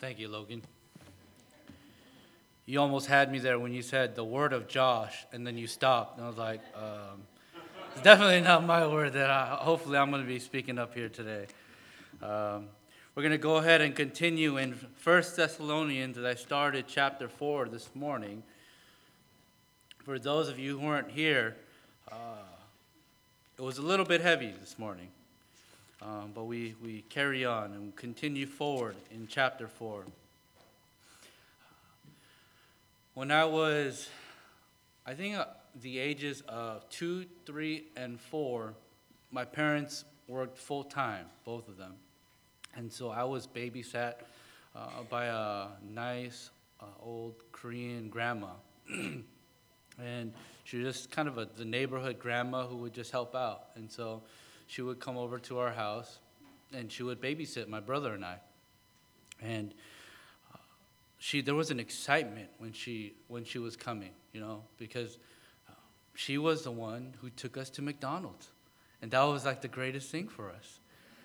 Thank you, Logan. You almost had me there when you said the word of Josh, and then you stopped. And I was like, um, it's definitely not my word that I, hopefully I'm going to be speaking up here today. Um, we're going to go ahead and continue in First Thessalonians as I started chapter 4 this morning. For those of you who weren't here, uh, it was a little bit heavy this morning. Um, but we, we carry on and continue forward in chapter 4. When I was, I think, uh, the ages of two, three, and four, my parents worked full time, both of them. And so I was babysat uh, by a nice uh, old Korean grandma. and she was just kind of a, the neighborhood grandma who would just help out. And so she would come over to our house and she would babysit my brother and I. And uh, she, there was an excitement when she, when she was coming, you know, because uh, she was the one who took us to McDonald's. And that was like the greatest thing for us.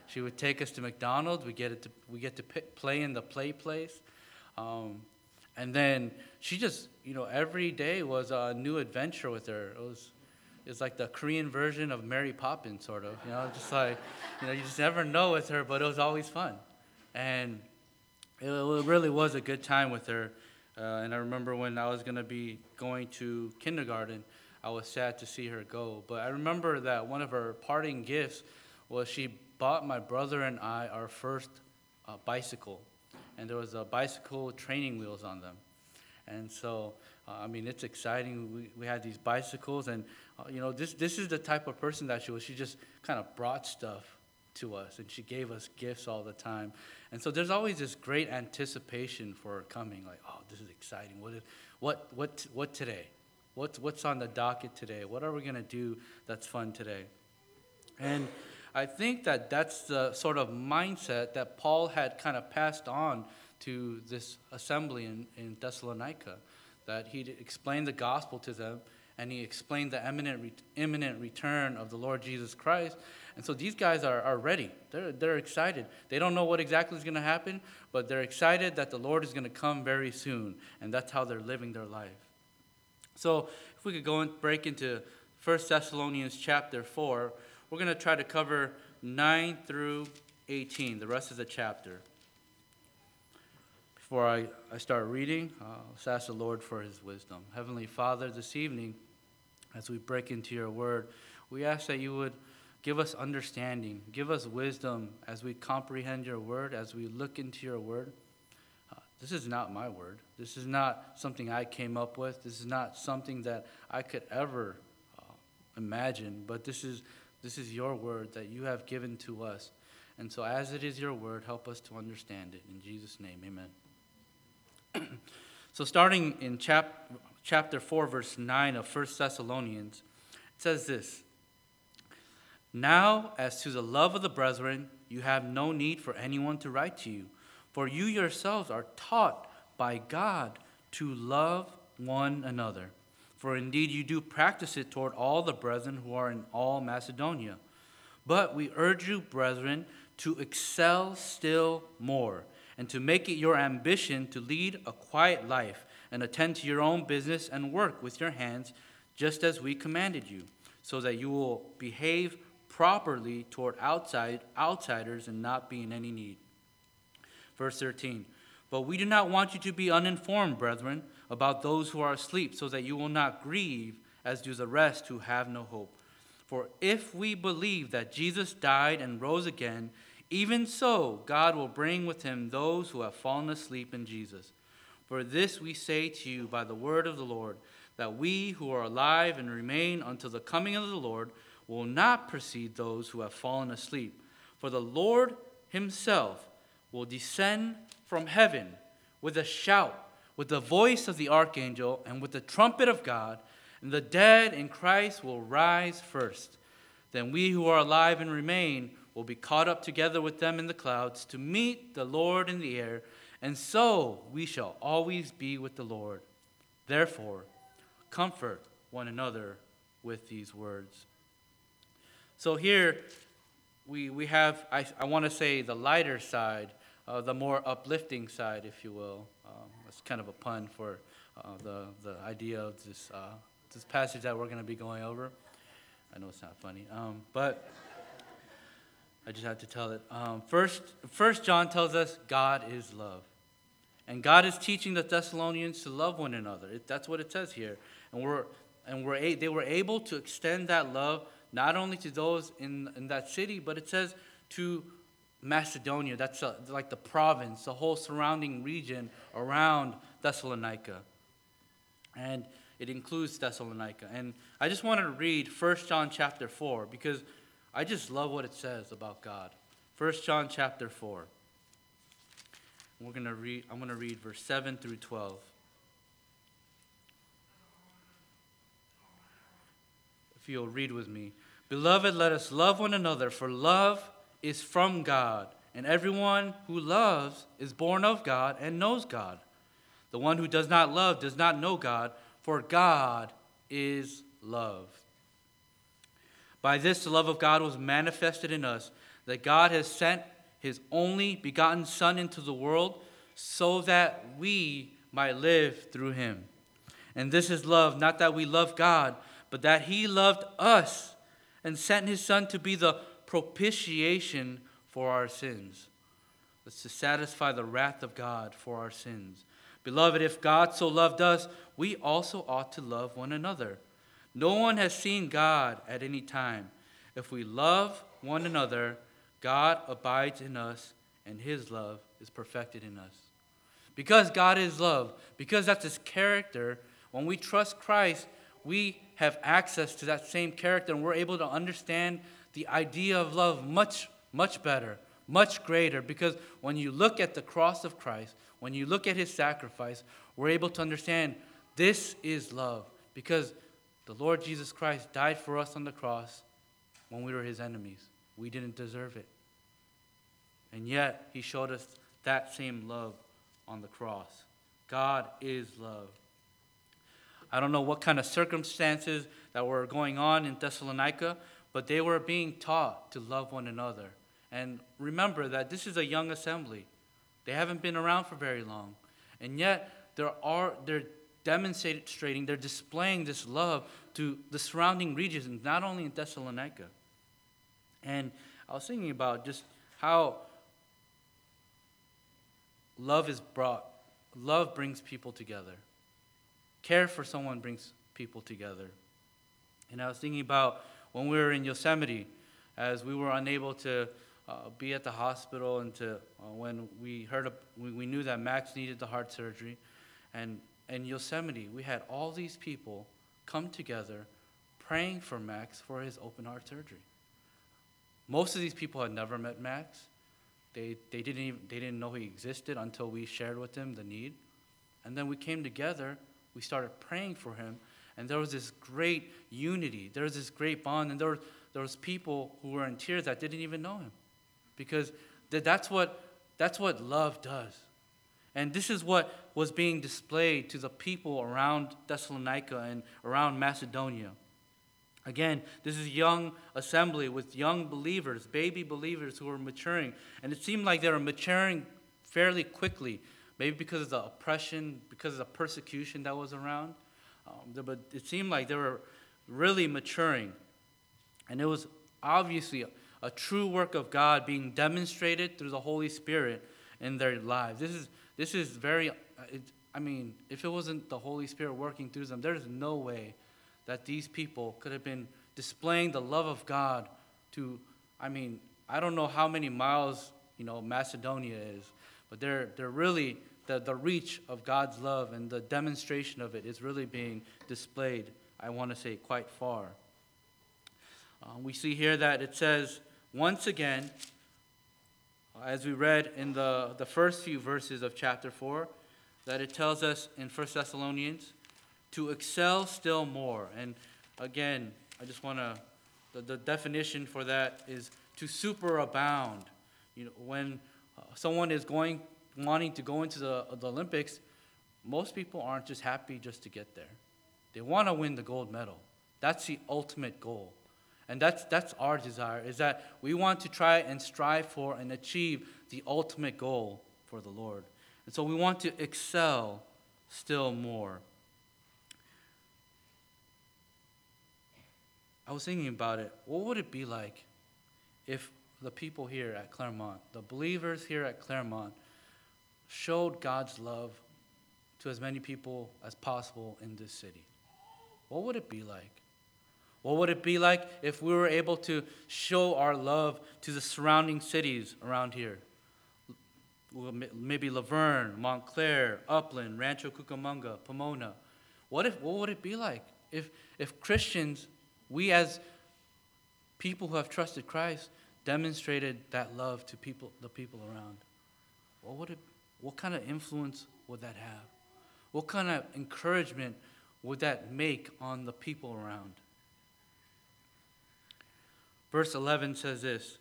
She would take us to McDonald's. We get, to, we get to play in the play place. Um, and then she just, you know, every day was a new adventure with her. It was, is like the Korean version of Mary Poppins, sort of. You know, just like, you know, you just never know with her, but it was always fun. And it, really was a good time with her. Uh, and I remember when I was going to be going to kindergarten, I was sad to see her go. But I remember that one of her parting gifts was she bought my brother and I our first uh, bicycle. And there was a bicycle training wheels on them. And so, uh, I mean, it's exciting. We, we had these bicycles, and you know, this, this is the type of person that she was. She just kind of brought stuff to us, and she gave us gifts all the time. And so there's always this great anticipation for her coming. Like, oh, this is exciting. What, is, what, what, what today? What's, what's on the docket today? What are we going to do that's fun today? And I think that that's the sort of mindset that Paul had kind of passed on to this assembly in, in Thessalonica, that he'd explained the gospel to them and he explained the imminent, imminent return of the Lord Jesus Christ. And so these guys are, are ready. They're, they're excited. They don't know what exactly is going to happen, but they're excited that the Lord is going to come very soon. And that's how they're living their life. So if we could go and break into 1 Thessalonians chapter 4, we're going to try to cover 9 through 18, the rest of the chapter. Before I, I start reading, uh, let's ask the Lord for his wisdom. Heavenly Father, this evening, as we break into your word, we ask that you would give us understanding, give us wisdom as we comprehend your word, as we look into your word. Uh, this is not my word. This is not something I came up with. This is not something that I could ever uh, imagine, but this is, this is your word that you have given to us. And so, as it is your word, help us to understand it. In Jesus' name, amen. so, starting in chap- chapter 4, verse 9 of 1 Thessalonians, it says this Now, as to the love of the brethren, you have no need for anyone to write to you, for you yourselves are taught by God to love one another. For indeed you do practice it toward all the brethren who are in all Macedonia. But we urge you, brethren, to excel still more and to make it your ambition to lead a quiet life and attend to your own business and work with your hands, just as we commanded you, so that you will behave properly toward outside outsiders and not be in any need. Verse 13. But we do not want you to be uninformed, brethren, about those who are asleep, so that you will not grieve as do the rest who have no hope. For if we believe that Jesus died and rose again, even so, God will bring with him those who have fallen asleep in Jesus. For this we say to you by the word of the Lord, that we who are alive and remain until the coming of the Lord will not precede those who have fallen asleep. For the Lord himself will descend from heaven with a shout, with the voice of the archangel, and with the trumpet of God, and the dead in Christ will rise first. Then we who are alive and remain will be caught up together with them in the clouds to meet the Lord in the air, and so we shall always be with the Lord. Therefore, comfort one another with these words. So here we, we have, I, I want to say, the lighter side uh, the more uplifting side, if you will. Um, it's kind of a pun for uh, the, the idea of this, uh, this passage that we're going to be going over. I know it's not funny, um, but I just have to tell it. Um, first, first, John tells us God is love. And God is teaching the Thessalonians to love one another. It, that's what it says here. And, we're, and we're a, they were able to extend that love not only to those in, in that city, but it says to Macedonia. That's a, like the province, the whole surrounding region around Thessalonica. And it includes Thessalonica. And I just wanted to read 1 John chapter 4 because I just love what it says about God. 1 John chapter 4. We're going to read I'm going to read verse 7 through 12. If you'll read with me. Beloved, let us love one another, for love is from God, and everyone who loves is born of God and knows God. The one who does not love does not know God, for God is love. By this, the love of God was manifested in us, that God has sent his only begotten Son into the world so that we might live through him. And this is love, not that we love God, but that he loved us and sent his Son to be the propitiation for our sins. That's to satisfy the wrath of God for our sins. Beloved, if God so loved us, we also ought to love one another. No one has seen God at any time. If we love one another, God abides in us, and his love is perfected in us. Because God is love, because that's his character, when we trust Christ, we have access to that same character and we're able to understand the idea of love much, much better, much greater. Because when you look at the cross of Christ, when you look at his sacrifice, we're able to understand this is love. Because the Lord Jesus Christ died for us on the cross when we were his enemies. We didn't deserve it. And yet, he showed us that same love on the cross. God is love. I don't know what kind of circumstances that were going on in Thessalonica, but they were being taught to love one another. And remember that this is a young assembly. They haven't been around for very long. And yet, there are, they're demonstrating, they're displaying this love to the surrounding regions, not only in Thessalonica. And I was thinking about just how love is brought, love brings people together. Care for someone brings people together. And I was thinking about when we were in Yosemite, as we were unable to uh, be at the hospital, and to uh, when we heard, a, we, we knew that Max needed the heart surgery, and in Yosemite, we had all these people come together praying for Max for his open heart surgery. Most of these people had never met Max. They, they, didn't even, they didn't know he existed until we shared with them the need. And then we came together, we started praying for him, and there was this great unity. There was this great bond, and there, were, there was people who were in tears that didn't even know him. Because that's what, that's what love does. And this is what was being displayed to the people around Thessalonica and around Macedonia. Again, this is young assembly with young believers, baby believers who are maturing. And it seemed like they were maturing fairly quickly, maybe because of the oppression, because of the persecution that was around. Um, but it seemed like they were really maturing. And it was obviously a, a true work of God being demonstrated through the Holy Spirit in their lives. This is, this is very, uh, it, I mean, if it wasn't the Holy Spirit working through them, there's no way that these people could have been displaying the love of God to, I mean, I don't know how many miles, you know, Macedonia is, but they're, they're really, the, the reach of God's love and the demonstration of it is really being displayed, I want to say, quite far. Uh, we see here that it says, once again, as we read in the, the first few verses of chapter 4, that it tells us in 1 Thessalonians to excel still more. And again, I just want to, the, the definition for that is to superabound. You know, when uh, someone is going, wanting to go into the, the Olympics, most people aren't just happy just to get there. They want to win the gold medal. That's the ultimate goal. And that's, that's our desire, is that we want to try and strive for and achieve the ultimate goal for the Lord. And so we want to excel still more. I was thinking about it. What would it be like if the people here at Claremont, the believers here at Claremont, showed God's love to as many people as possible in this city? What would it be like? What would it be like if we were able to show our love to the surrounding cities around here? Maybe La Verne, Montclair, Upland, Rancho Cucamonga, Pomona. What, if, what would it be like if, if Christians, we as people who have trusted Christ, demonstrated that love to people, the people around? What, would it, what kind of influence would that have? What kind of encouragement would that make on the people around? Verse 11 says this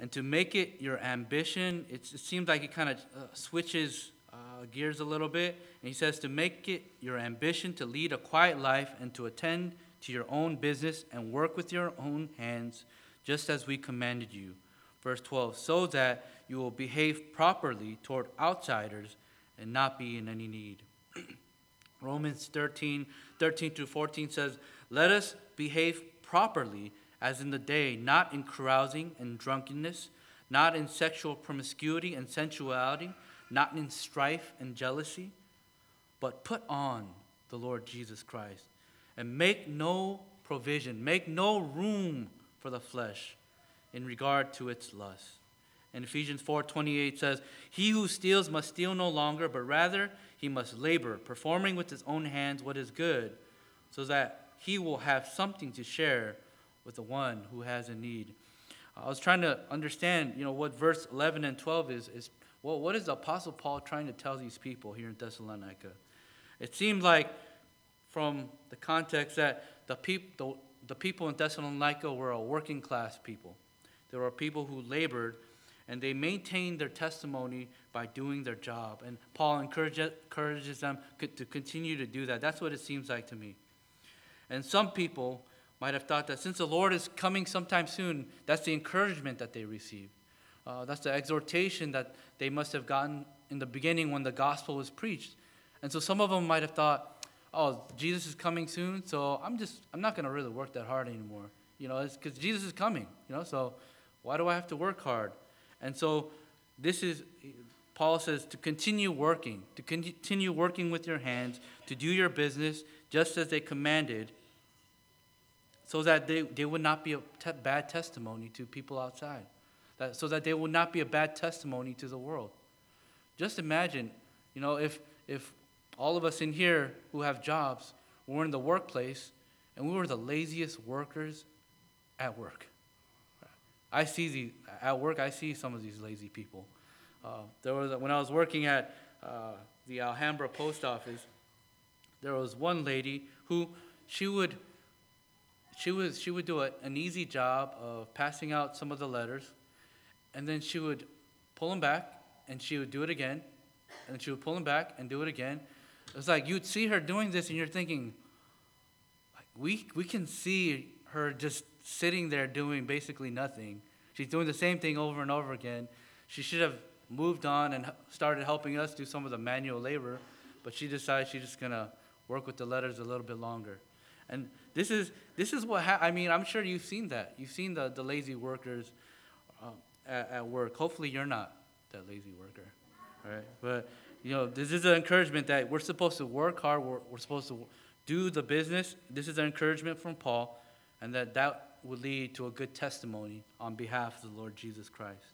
And to make it your ambition, it seems like it kind of uh, switches uh, gears a little bit. And he says, To make it your ambition to lead a quiet life and to attend to your own business and work with your own hands, just as we commanded you. Verse 12, so that you will behave properly toward outsiders and not be in any need. Romans 13, 13 through 14 says, Let us behave properly as in the day, not in carousing and drunkenness, not in sexual promiscuity and sensuality, not in strife and jealousy, but put on the Lord Jesus Christ and make no provision, make no room for the flesh in regard to its lust. And Ephesians 4:28 says, "He who steals must steal no longer, but rather he must labor, performing with his own hands what is good, so that he will have something to share with the one who has a need." I was trying to understand, you know, what verse 11 and 12 is is well, what is the apostle Paul trying to tell these people here in Thessalonica? It seemed like from the context that the, peop- the, the people in Thessalonica were a working class people. There were people who labored and they maintained their testimony by doing their job. And Paul encourages, encourages them to continue to do that. That's what it seems like to me. And some people might have thought that since the Lord is coming sometime soon, that's the encouragement that they receive. Uh, that's the exhortation that they must have gotten in the beginning when the gospel was preached. And so some of them might have thought, oh, Jesus is coming soon, so I'm just, I'm not going to really work that hard anymore. You know, it's because Jesus is coming, you know, so why do I have to work hard? And so this is, Paul says, to continue working, to continue working with your hands, to do your business just as they commanded, so that they, they would not be a te- bad testimony to people outside, that, so that they would not be a bad testimony to the world. Just imagine, you know, if, if all of us in here who have jobs were in the workplace and we were the laziest workers at work. I see the at work. I see some of these lazy people. Uh, there was when I was working at uh, the Alhambra post office. There was one lady who she would she was she would do a, an easy job of passing out some of the letters, and then she would pull them back, and she would do it again, and she would pull them back and do it again. It's like you'd see her doing this, and you're thinking, like we we can see her just sitting there doing basically nothing. She's doing the same thing over and over again. She should have moved on and started helping us do some of the manual labor, but she decides she's just gonna work with the letters a little bit longer. And this is this is what ha- I mean. I'm sure you've seen that. You've seen the, the lazy workers uh, at, at work. Hopefully, you're not that lazy worker, right? But you know, this is an encouragement that we're supposed to work hard. We're, we're supposed to do the business. This is an encouragement from Paul, and that that would lead to a good testimony on behalf of the Lord Jesus Christ.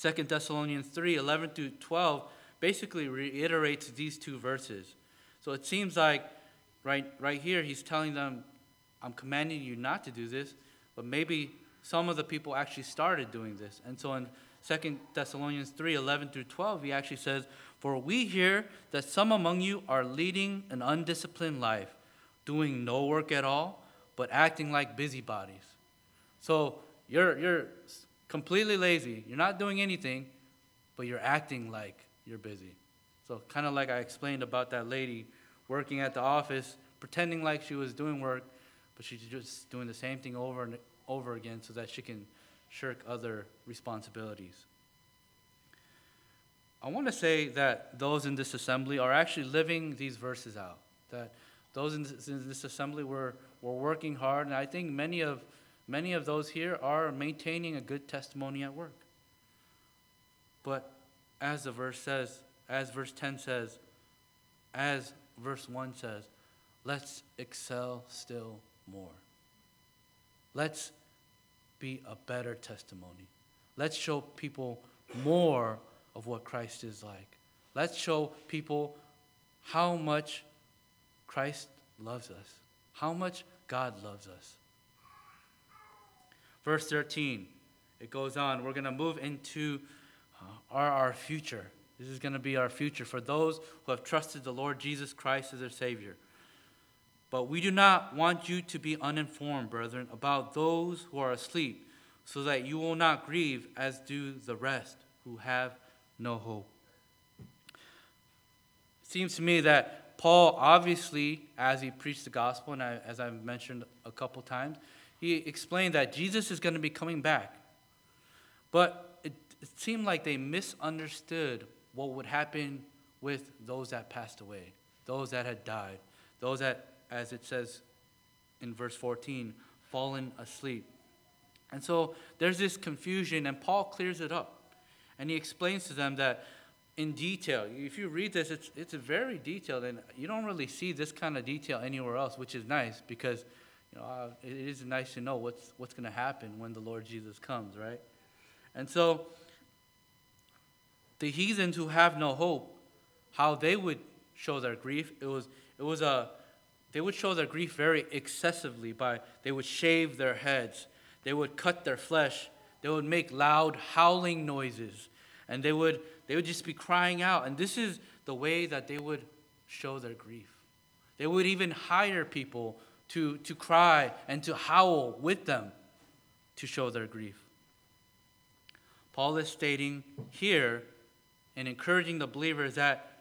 2 Thessalonians 3 11 through 12 basically reiterates these two verses. So it seems like right, right here he's telling them, I'm commanding you not to do this, but maybe some of the people actually started doing this. And so in 2 Thessalonians 3 11 through 12, he actually says, For we hear that some among you are leading an undisciplined life, doing no work at all but acting like busybodies. So you're, you're completely lazy. You're not doing anything, but you're acting like you're busy. So, kind of like I explained about that lady working at the office, pretending like she was doing work, but she's just doing the same thing over and over again so that she can shirk other responsibilities. I want to say that those in this assembly are actually living these verses out. That those in this, in this assembly were, were working hard, and I think many of, many of those here are maintaining a good testimony at work. But as the verse says, as verse 10 says, as verse 1 says, let's excel still more. Let's be a better testimony. Let's show people more of what Christ is like. Let's show people how much Christ loves us, how much God loves us. Verse 13, it goes on. We're going to move into uh, our, our future. This is going to be our future for those who have trusted the Lord Jesus Christ as their Savior. But we do not want you to be uninformed, brethren, about those who are asleep, so that you will not grieve as do the rest who have no hope. It seems to me that Paul, obviously, as he preached the gospel, and I, as I've mentioned a couple times, he explained that Jesus is going to be coming back. But it, it seemed like they misunderstood what would happen with those that passed away, those that had died, those that, as it says in verse 14, fallen asleep. And so there's this confusion, and Paul clears it up. And he explains to them that in detail, if you read this, it's, it's very detailed, and you don't really see this kind of detail anywhere else, which is nice because you know, uh, it is nice to know what's, what's going to happen when the Lord Jesus comes, right? And so the heathens who have no hope, how they would show their grief, it was, it was a, they would show their grief very excessively by, they would shave their heads, they would cut their flesh, they would make loud howling noises, and they would, they would just be crying out. And this is the way that they would show their grief. They would even hire people to, to cry and to howl with them to show their grief. Paul is stating here and encouraging the believers that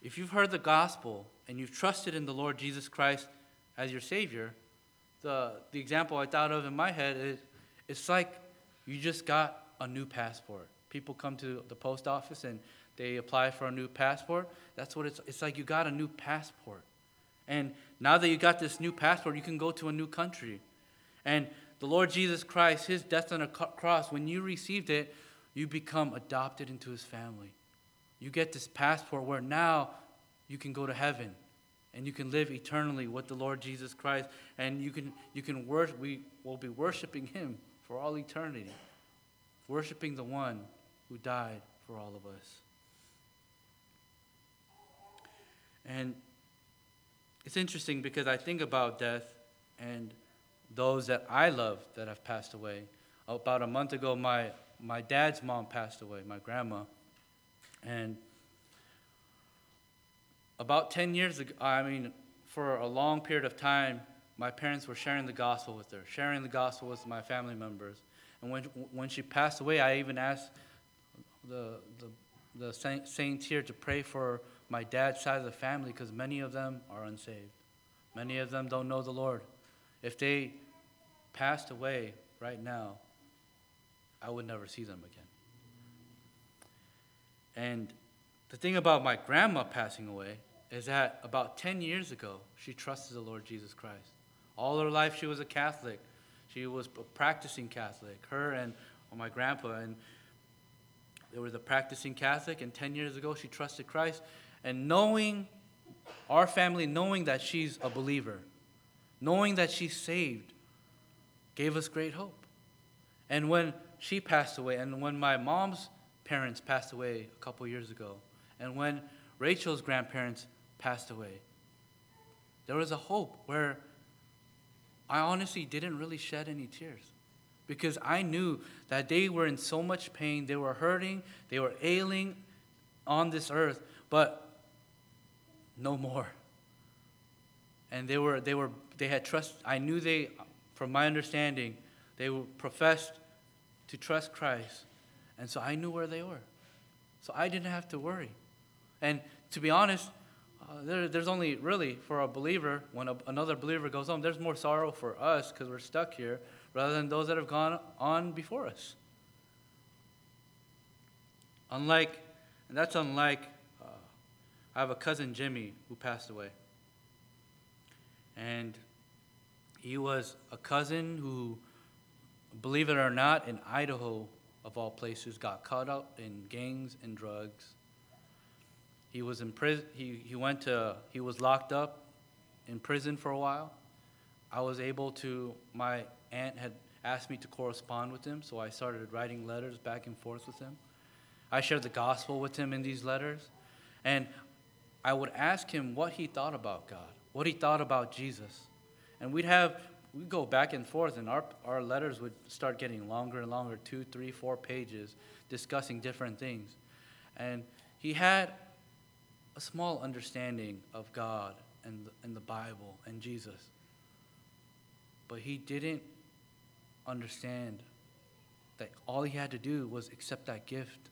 if you've heard the gospel and you've trusted in the Lord Jesus Christ as your Savior, the, the example I thought of in my head is it's like you just got a new passport. People come to the post office and they apply for a new passport. That's what it's, it's like you got a new passport. And now that you got this new passport, you can go to a new country. And the Lord Jesus Christ, his death on a cross, when you received it, you become adopted into his family. You get this passport where now you can go to heaven and you can live eternally with the Lord Jesus Christ and you can you can worship we will be worshiping him for all eternity, worshiping the one who died for all of us. And it's interesting because I think about death and those that I love that have passed away. About a month ago, my, my dad's mom passed away, my grandma. And about 10 years ago, I mean, for a long period of time, my parents were sharing the gospel with her, sharing the gospel with my family members. And when, when she passed away, I even asked the, the, the saints here to pray for my dad's side of the family because many of them are unsaved. Many of them don't know the Lord. If they passed away right now, I would never see them again. And the thing about my grandma passing away is that about 10 years ago, she trusted the Lord Jesus Christ. All her life, she was a Catholic. She was a practicing Catholic. Her and my grandpa, and they were the practicing Catholic. And 10 years ago, she trusted Christ. And knowing, our family, knowing that she's a believer, knowing that she's saved, gave us great hope. And when she passed away, and when my mom's parents passed away a couple years ago, and when Rachel's grandparents passed away, there was a hope where I honestly didn't really shed any tears because I knew that they were in so much pain, they were hurting, they were ailing on this earth, but no more. And they were they were they had trust I knew they from my understanding, they professed to trust Christ. And so I knew where they were. So I didn't have to worry. And to be honest, uh, there, there's only really for a believer, when a, another believer goes home, there's more sorrow for us because we're stuck here rather than those that have gone on before us. Unlike, and that's unlike, uh, I have a cousin Jimmy who passed away. And he was a cousin who, believe it or not, in Idaho, of all places, got caught up in gangs and drugs. He was in prison. He, he went to, he was locked up in prison for a while. I was able to, my aunt had asked me to correspond with him, so I started writing letters back and forth with him. I shared the gospel with him in these letters. And I would ask him what he thought about God, what he thought about Jesus. And we'd have, we'd go back and forth, and our, our letters would start getting longer and longer two, three, four pages discussing different things. And he had a small understanding of God and, and the Bible and Jesus. But he didn't understand that all he had to do was accept that gift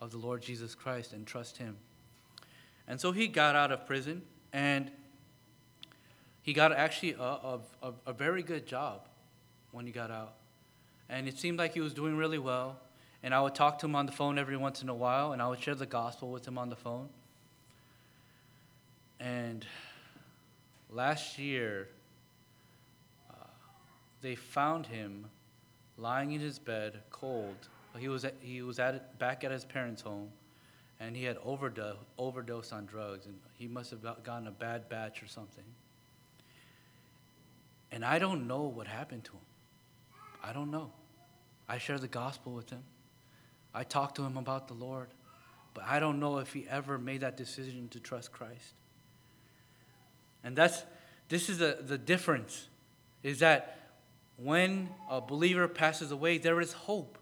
of the Lord Jesus Christ and trust Him. And so he got out of prison and he got actually a, a, a, very good job when he got out. And it seemed like he was doing really well. And I would talk to him on the phone every once in a while and I would share the gospel with him on the phone. And last year, uh, they found him lying in his bed, cold, he was at, he was at back at his parents' home, and he had overdose overdosed on drugs, and he must have gotten a bad batch or something. And I don't know what happened to him. I don't know. I share the gospel with him. I talk to him about the Lord, but I don't know if he ever made that decision to trust Christ. And that's this is the, the difference is that when a believer passes away, there is hope.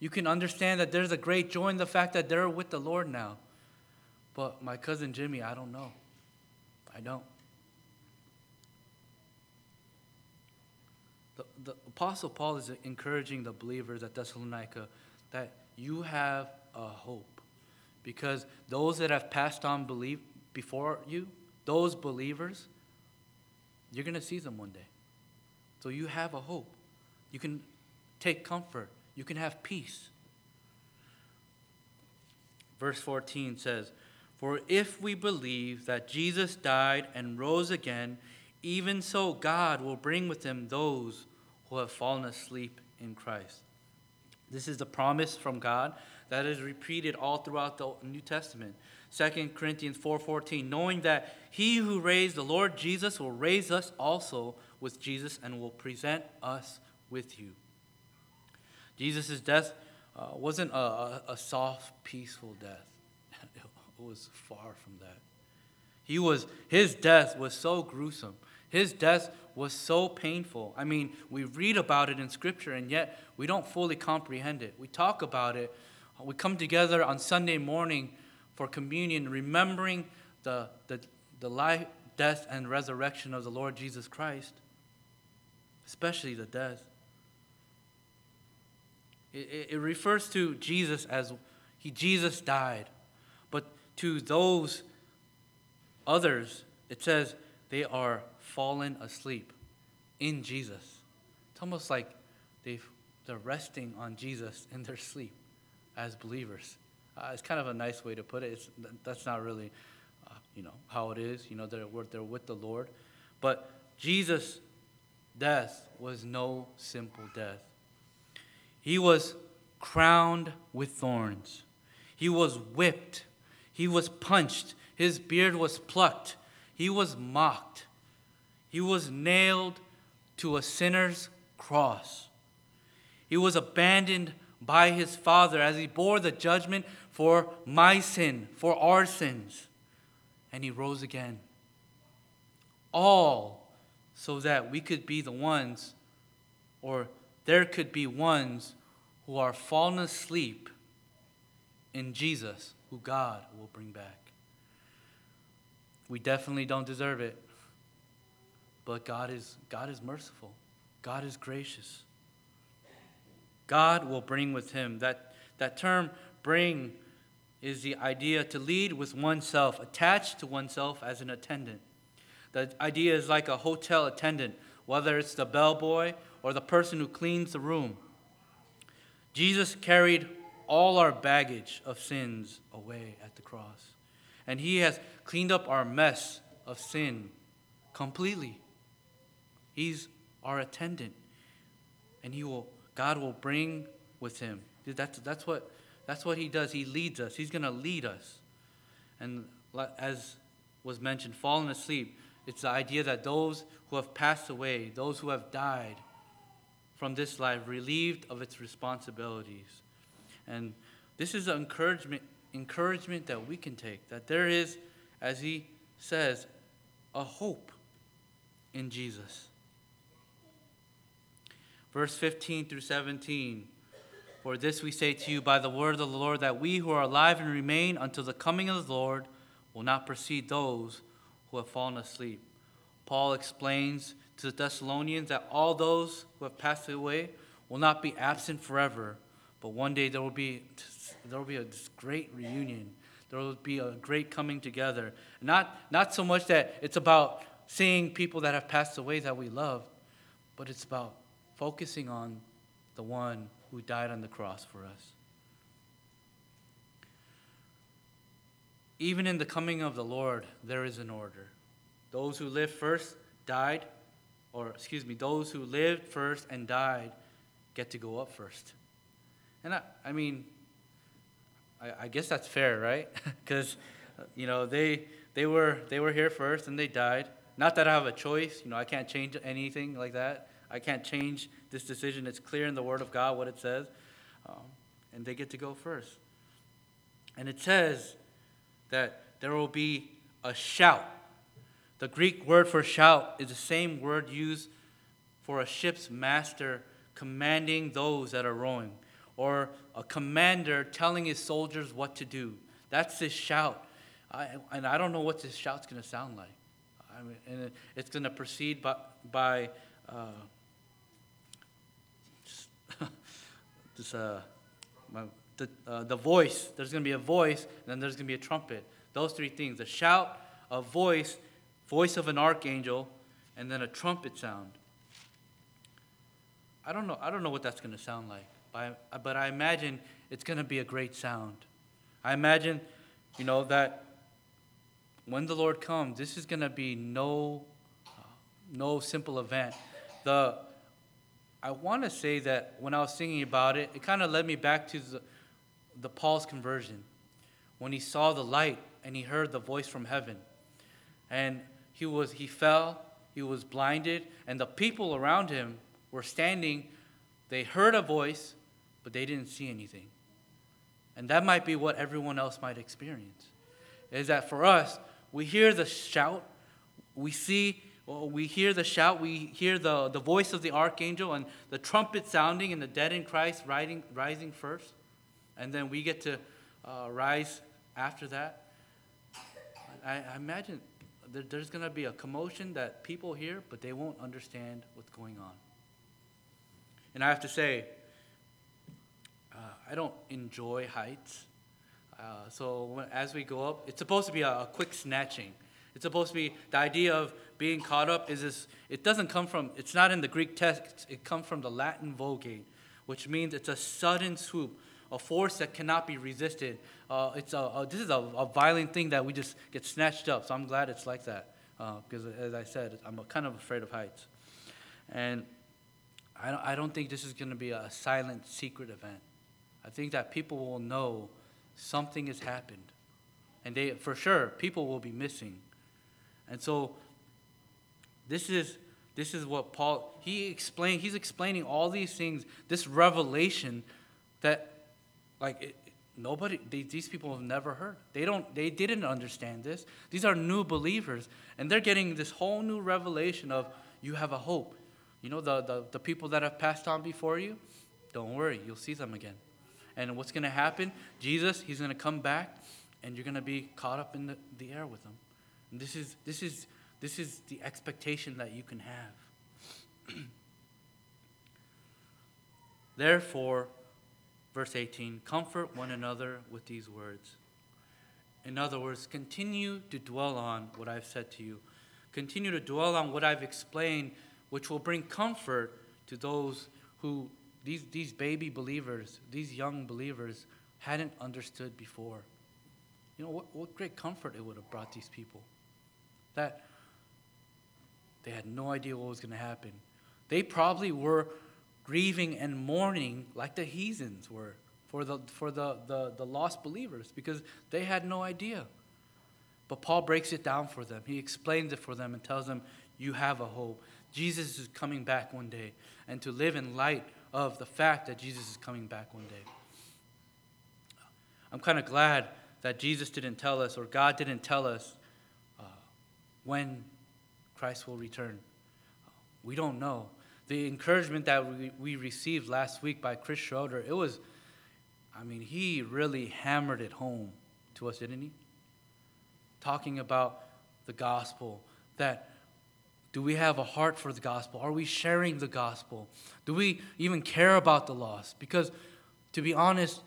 You can understand that there's a great joy in the fact that they're with the Lord now. But my cousin Jimmy, I don't know. I don't. The, the Apostle Paul is encouraging the believers at Thessalonica that you have a hope. Because those that have passed on believe before you, those believers, you're going to see them one day. So you have a hope. You can take comfort you can have peace. Verse 14 says, For if we believe that Jesus died and rose again, even so God will bring with him those who have fallen asleep in Christ. This is the promise from God that is repeated all throughout the New Testament. 2 Corinthians 4:14 knowing that he who raised the Lord Jesus will raise us also with Jesus and will present us with you. Jesus' death uh, wasn't a, a, a soft, peaceful death. it was far from that. He was, his death was so gruesome. His death was so painful. I mean, we read about it in Scripture, and yet we don't fully comprehend it. We talk about it. We come together on Sunday morning for communion, remembering the, the, the life, death, and resurrection of the Lord Jesus Christ, especially the death. It, it refers to Jesus as he Jesus died. But to those others, it says they are fallen asleep in Jesus. It's almost like they they're resting on Jesus in their sleep as believers. Uh, it's kind of a nice way to put it. It's, that's not really, uh, you know, how it is. You know, they're, they're with the Lord. But Jesus' death was no simple death. He was crowned with thorns. He was whipped. He was punched. His beard was plucked. He was mocked. He was nailed to a sinner's cross. He was abandoned by his Father as he bore the judgment for my sin, for our sins. And he rose again. All so that we could be the ones, or there could be ones who are fallen asleep in Jesus, who God will bring back. We definitely don't deserve it, but God is, God is merciful, God is gracious. God will bring with him. That, that term, bring, is the idea to lead with oneself, attached to oneself as an attendant. The idea is like a hotel attendant, whether it's the bellboy or the person who cleans the room. Jesus carried all our baggage of sins away at the cross. And he has cleaned up our mess of sin completely. He's our attendant. And he will God will bring with him. That's, that's, what, that's what he does. He leads us. He's going to lead us. And as was mentioned, falling asleep, it's the idea that those who have passed away, those who have died from this life, relieved of its responsibilities. And this is an encouragement, encouragement that we can take, that there is, as he says, a hope in Jesus. Verse 15 through 17. For this we say to you by the word of the Lord, that we who are alive and remain until the coming of the Lord will not precede those who have fallen asleep. Paul explains to the Thessalonians that all those who have passed away will not be absent forever, but one day there will be, there will be a great reunion. There will be a great coming together. Not, not so much that it's about seeing people that have passed away that we love, but it's about focusing on the one who died on the cross for us. Even in the coming of the Lord, there is an order. Those who lived first died, or excuse me, those who lived first and died get to go up first. And I, I mean, I, I guess that's fair, right? Because, uh, you know, they, they, were, they were here first and they died. Not that I have a choice, you know, I can't change anything like that. I can't change this decision. It's clear in the Word of God what it says. Um, and they get to go first. And it says that there will be a shout. The Greek word for shout is the same word used for a ship's master commanding those that are rowing, or a commander telling his soldiers what to do. That's this shout. I, and I don't know what this shout's going to sound like. I mean, and it's going to proceed by, by uh, this, uh, my, the, uh, the voice. There's going to be a voice, and then there's going to be a trumpet. Those three things a shout, a voice, voice of an archangel, and then a trumpet sound. I don't know, I don't know what that's going to sound like, but I, but I imagine it's going to be a great sound. I imagine, you know, that when the Lord comes, this is going to be no, uh, no simple event. The, I want to say that when I was thinking about it, it kind of led me back to the, the Paul's conversion when he saw the light and he heard the voice from heaven. And he was he fell, he was blinded, and the people around him were standing. They heard a voice, but they didn't see anything. And that might be what everyone else might experience. Is that for us, we hear the shout, we see well, we hear the shout, we hear the, the voice of the archangel and the trumpet sounding and the dead in Christ rising, rising first. And then we get to uh, rise after that. I, I imagine there's going to be a commotion that people hear, but they won't understand what's going on. And I have to say, uh, I don't enjoy heights. Uh, so when, as we go up, it's supposed to be a, a quick snatching. It's supposed to be the idea of being caught up is this, it doesn't come from, it's not in the Greek text, it comes from the Latin Vulgate, which means it's a sudden swoop, a force that cannot be resisted. Uh, it's a, a, this is a, a, violent thing that we just get snatched up, so I'm glad it's like that. Uh, because as I said, I'm kind of afraid of heights. And I don't, I don't think this is going to be a silent, secret event. I think that people will know something has happened. And they, for sure, people will be missing. And so this is this is what Paul he explained he's explaining all these things, this revelation that like it, nobody they, these people have never heard. They don't they didn't understand this. These are new believers and they're getting this whole new revelation of you have a hope. You know the, the, the people that have passed on before you, don't worry, you'll see them again. And what's going to happen? Jesus, he's going to come back and you're going to be caught up in the, the air with him. And this is, this, is, this is the expectation that you can have. Therefore, verse 18, comfort one another with these words. In other words, continue to dwell on what I've said to you. Continue to dwell on what I've explained, which will bring comfort to those who, these, these baby believers, these young believers, hadn't understood before. You know, what, what great comfort it would have brought these people. That they had no idea what was going to happen. They probably were grieving and mourning like the heathens were for the, for the, the, the lost believers because they had no idea. But Paul breaks it down for them. He explains it for them and tells them, You have a hope. Jesus is coming back one day. And to live in light of the fact that Jesus is coming back one day. I'm kind of glad that Jesus didn't tell us or God didn't tell us uh, when Christ will return. We don't know. The encouragement that we, we received last week by Chris Schroeder, it was I mean, he really hammered it home to us, didn't he? Talking about the gospel, that do we have a heart for the gospel? Are we sharing the gospel? Do we even care about the lost? Because, to be honest,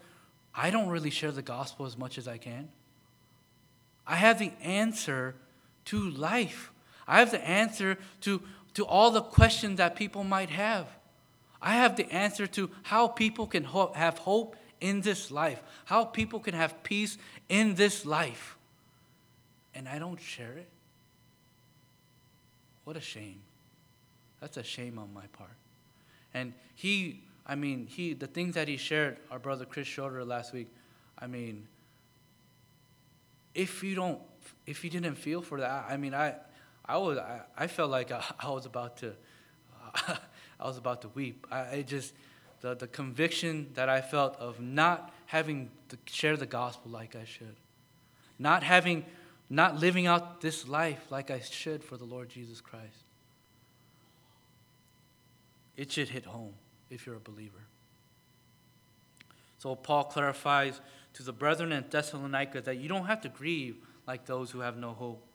I don't really share the gospel as much as I can. I have the answer to life. I have the answer to, to all the questions that people might have. I have the answer to how people can ho- have hope in this life, how people can have peace in this life, and I don't share it? What a shame. That's a shame on my part. And he, I mean, he, the things that he shared, our brother Chris Schroeder last week, I mean, if you don't, if you didn't feel for that, I mean, I, I was, I, I felt like I, I was about to, I was about to weep. I, I just, the, the conviction that I felt of not having to share the gospel like I should, not having, not living out this life like I should for the Lord Jesus Christ. It should hit home if you're a believer. So Paul clarifies to the brethren in Thessalonica that you don't have to grieve like those who have no hope.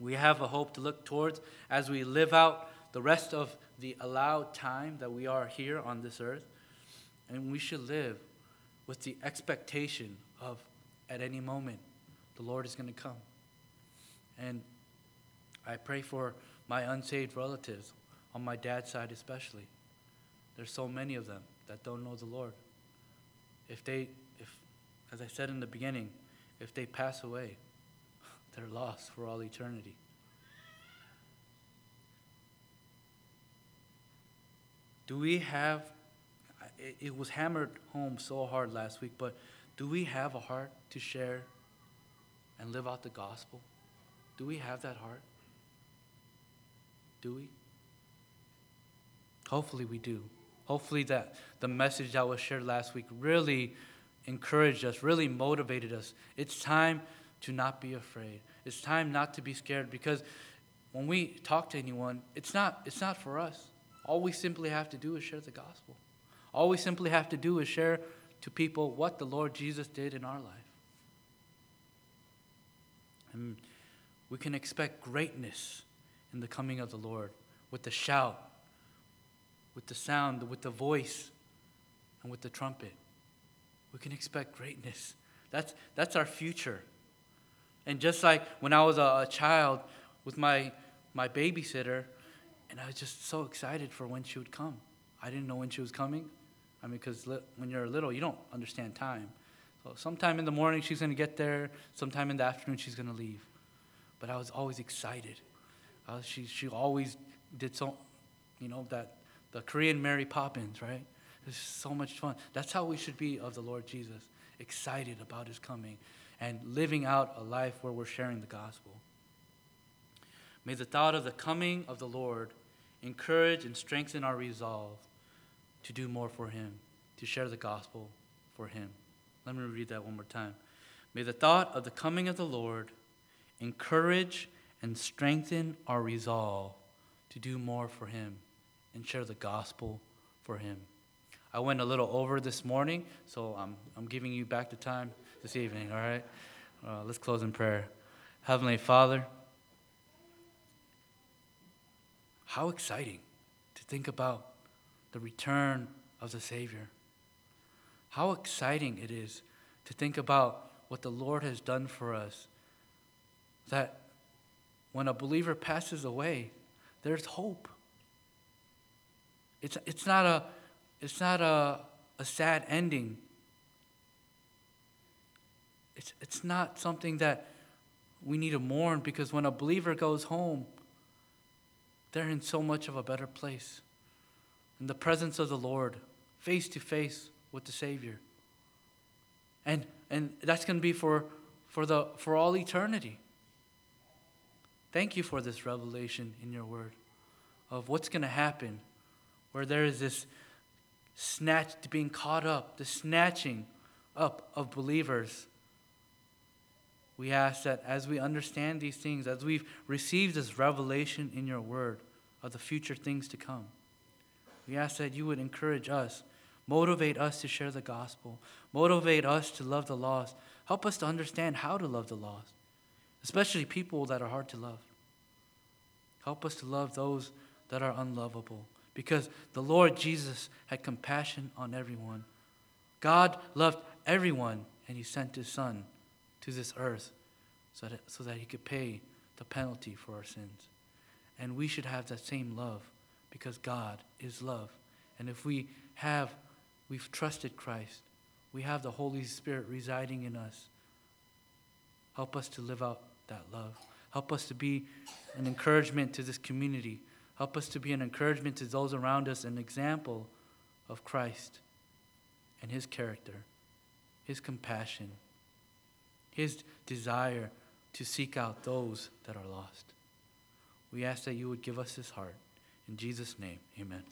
We have a hope to look towards as we live out the rest of the allowed time that we are here on this earth. And we should live with the expectation of at any moment the Lord is going to come. And I pray for my unsaved relatives, on my dad's side especially. There's so many of them that don't know the Lord. If they, if, as I said in the beginning, if they pass away, they're lost for all eternity. Do we have, it, was hammered home so hard last week, but do we have a heart to share and live out the gospel? Do we have that heart? Do we? Hopefully we do. Hopefully that the message that was shared last week really encouraged us, really motivated us. It's time to not be afraid. It's time not to be scared because when we talk to anyone, it's not, it's not for us. All we simply have to do is share the gospel. All we simply have to do is share to people what the Lord Jesus did in our life. And we can expect greatness in the coming of the Lord with the shout, with the sound, with the voice, and with the trumpet. We can expect greatness. That's, that's our future. And just like when I was a, a child with my, my babysitter, and I was just so excited for when she would come. I didn't know when she was coming. I mean, because li- when you're little, you don't understand time. So sometime in the morning she's going to get there. Sometime in the afternoon she's going to leave. But I was always excited. Uh, she she always did so, you know that the Korean Mary Poppins, right? It's so much fun. That's how we should be of the Lord Jesus, excited about His coming, and living out a life where we're sharing the gospel. May the thought of the coming of the Lord encourage and strengthen our resolve to do more for Him, to share the gospel for Him. Let me read that one more time. May the thought of the coming of the Lord encourage and strengthen our resolve to do more for Him and share the gospel for Him. I went a little over this morning, so I'm, I'm giving you back the time this evening, all right? Uh, let's close in prayer. Heavenly Father, how exciting to think about the return of the Savior. How exciting it is to think about what the Lord has done for us. That when a believer passes away, there's hope. It's, it's not, a, it's not a, a sad ending. It's, it's not something that we need to mourn because when a believer goes home, they're in so much of a better place. In the presence of the Lord, face to face with the Savior. And, and that's going to be for, for, the, for all eternity. Thank you for this revelation in your word of what's going to happen where there is this snatched, being caught up, the snatching up of believers. We ask that as we understand these things, as we've received this revelation in your word of the future things to come, we ask that you would encourage us, motivate us to share the gospel, motivate us to love the lost, help us to understand how to love the lost, especially people that are hard to love. Help us to love those that are unlovable because the Lord Jesus had compassion on everyone. God loved everyone, and He sent His Son to this earth so that, so that He could pay the penalty for our sins. And we should have that same love because God is love. And if we have, we've trusted Christ, we have the Holy Spirit residing in us. Help us to live out that love. Help us to be an encouragement to this community Help us to be an encouragement to those around us, an example of Christ and his character, his compassion, his desire to seek out those that are lost. We ask that you would give us this heart. In Jesus' name, amen.